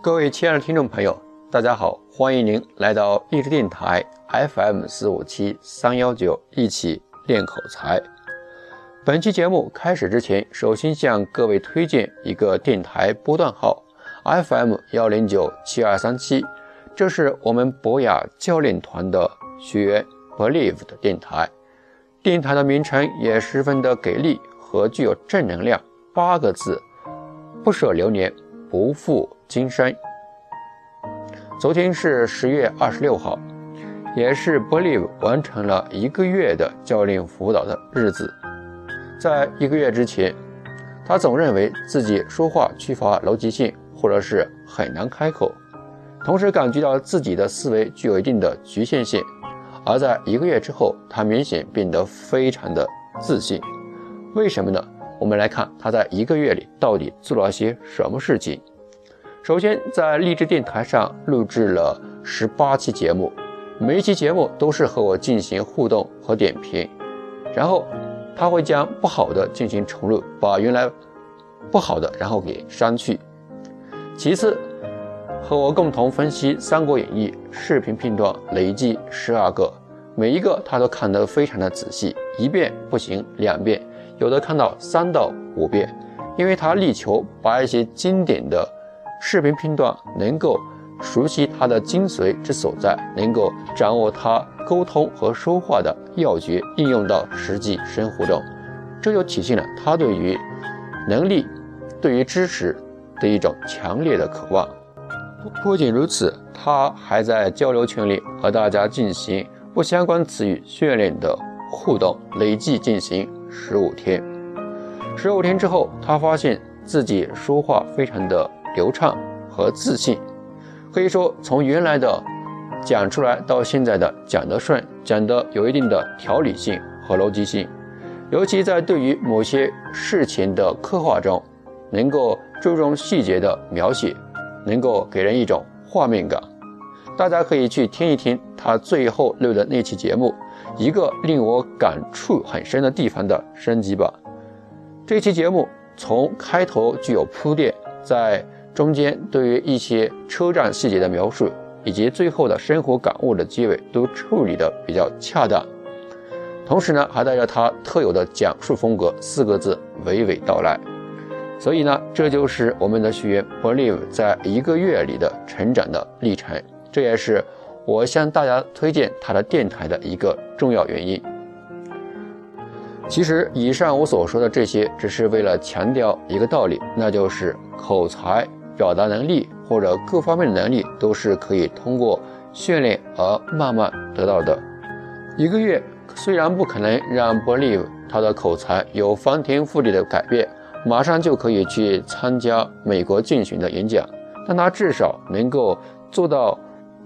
各位亲爱的听众朋友，大家好，欢迎您来到励志电台 FM 四五七三幺九，一起练口才。本期节目开始之前，首先向各位推荐一个电台波段号 FM 幺零九七二三七，这是我们博雅教练团的学员 Believe 的电台。电台的名称也十分的给力和具有正能量，八个字：不舍流年，不负今生。昨天是十月二十六号，也是 bene 完成了一个月的教练辅导的日子。在一个月之前，他总认为自己说话缺乏逻辑性，或者是很难开口，同时感觉到自己的思维具有一定的局限性。而在一个月之后，他明显变得非常的自信。为什么呢？我们来看他在一个月里到底做了些什么事情。首先，在励志电台上录制了十八期节目，每一期节目都是和我进行互动和点评。然后他会将不好的进行重录，把原来不好的然后给删去。其次，和我共同分析《三国演义》视频片段，累计十二个。每一个他都看得非常的仔细，一遍不行，两遍，有的看到三到五遍，因为他力求把一些经典的视频片段能够熟悉它的精髓之所在，能够掌握他沟通和说话的要诀，应用到实际生活中，这就体现了他对于能力、对于知识的一种强烈的渴望。不仅如此，他还在交流群里和大家进行。不相关词语训练的互动累计进行十五天，十五天之后，他发现自己说话非常的流畅和自信，可以说从原来的讲出来到现在的讲得顺，讲得有一定的条理性和逻辑性，尤其在对于某些事情的刻画中，能够注重细节的描写，能够给人一种画面感。大家可以去听一听他最后录的那期节目，一个令我感触很深的地方的升级版。这期节目从开头具有铺垫，在中间对于一些车站细节的描述，以及最后的生活感悟的结尾，都处理的比较恰当。同时呢，还带着他特有的讲述风格，四个字娓娓道来。所以呢，这就是我们的学员 Believe 在一个月里的成长的历程。这也是我向大家推荐他的电台的一个重要原因。其实，以上我所说的这些，只是为了强调一个道理，那就是口才、表达能力或者各方面的能力，都是可以通过训练而慢慢得到的。一个月虽然不可能让 Believe 他的口才有翻天覆地的改变，马上就可以去参加美国竞选的演讲，但他至少能够做到。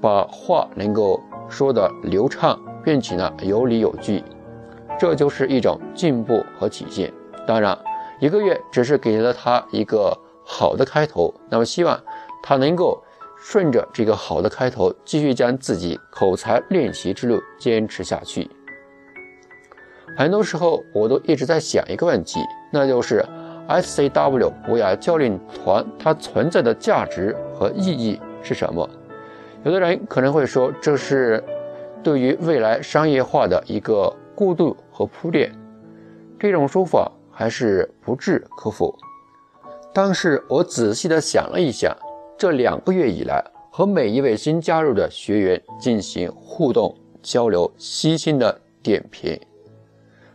把话能够说得流畅，并且呢有理有据，这就是一种进步和体现。当然，一个月只是给了他一个好的开头，那么希望他能够顺着这个好的开头，继续将自己口才练习之路坚持下去。很多时候，我都一直在想一个问题，那就是 SCW 博雅教练团它存在的价值和意义是什么？有的人可能会说，这是对于未来商业化的一个过渡和铺垫，这种说法还是不置可否。但是我仔细的想了一想，这两个月以来和每一位新加入的学员进行互动交流、悉心的点评，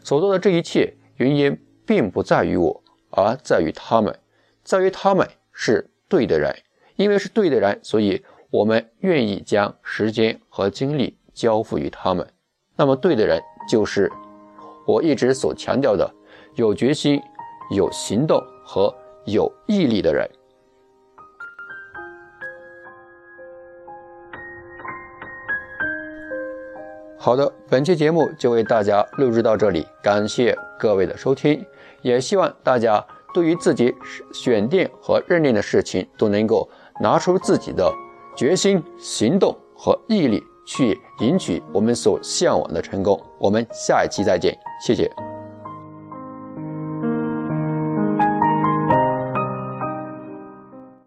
所做的这一切原因并不在于我，而在于他们，在于他们是对的人，因为是对的人，所以。我们愿意将时间和精力交付于他们，那么对的人就是我一直所强调的有决心、有行动和有毅力的人。好的，本期节目就为大家录制到这里，感谢各位的收听，也希望大家对于自己选定和认定的事情都能够拿出自己的。决心、行动和毅力去赢取我们所向往的成功。我们下一期再见，谢谢。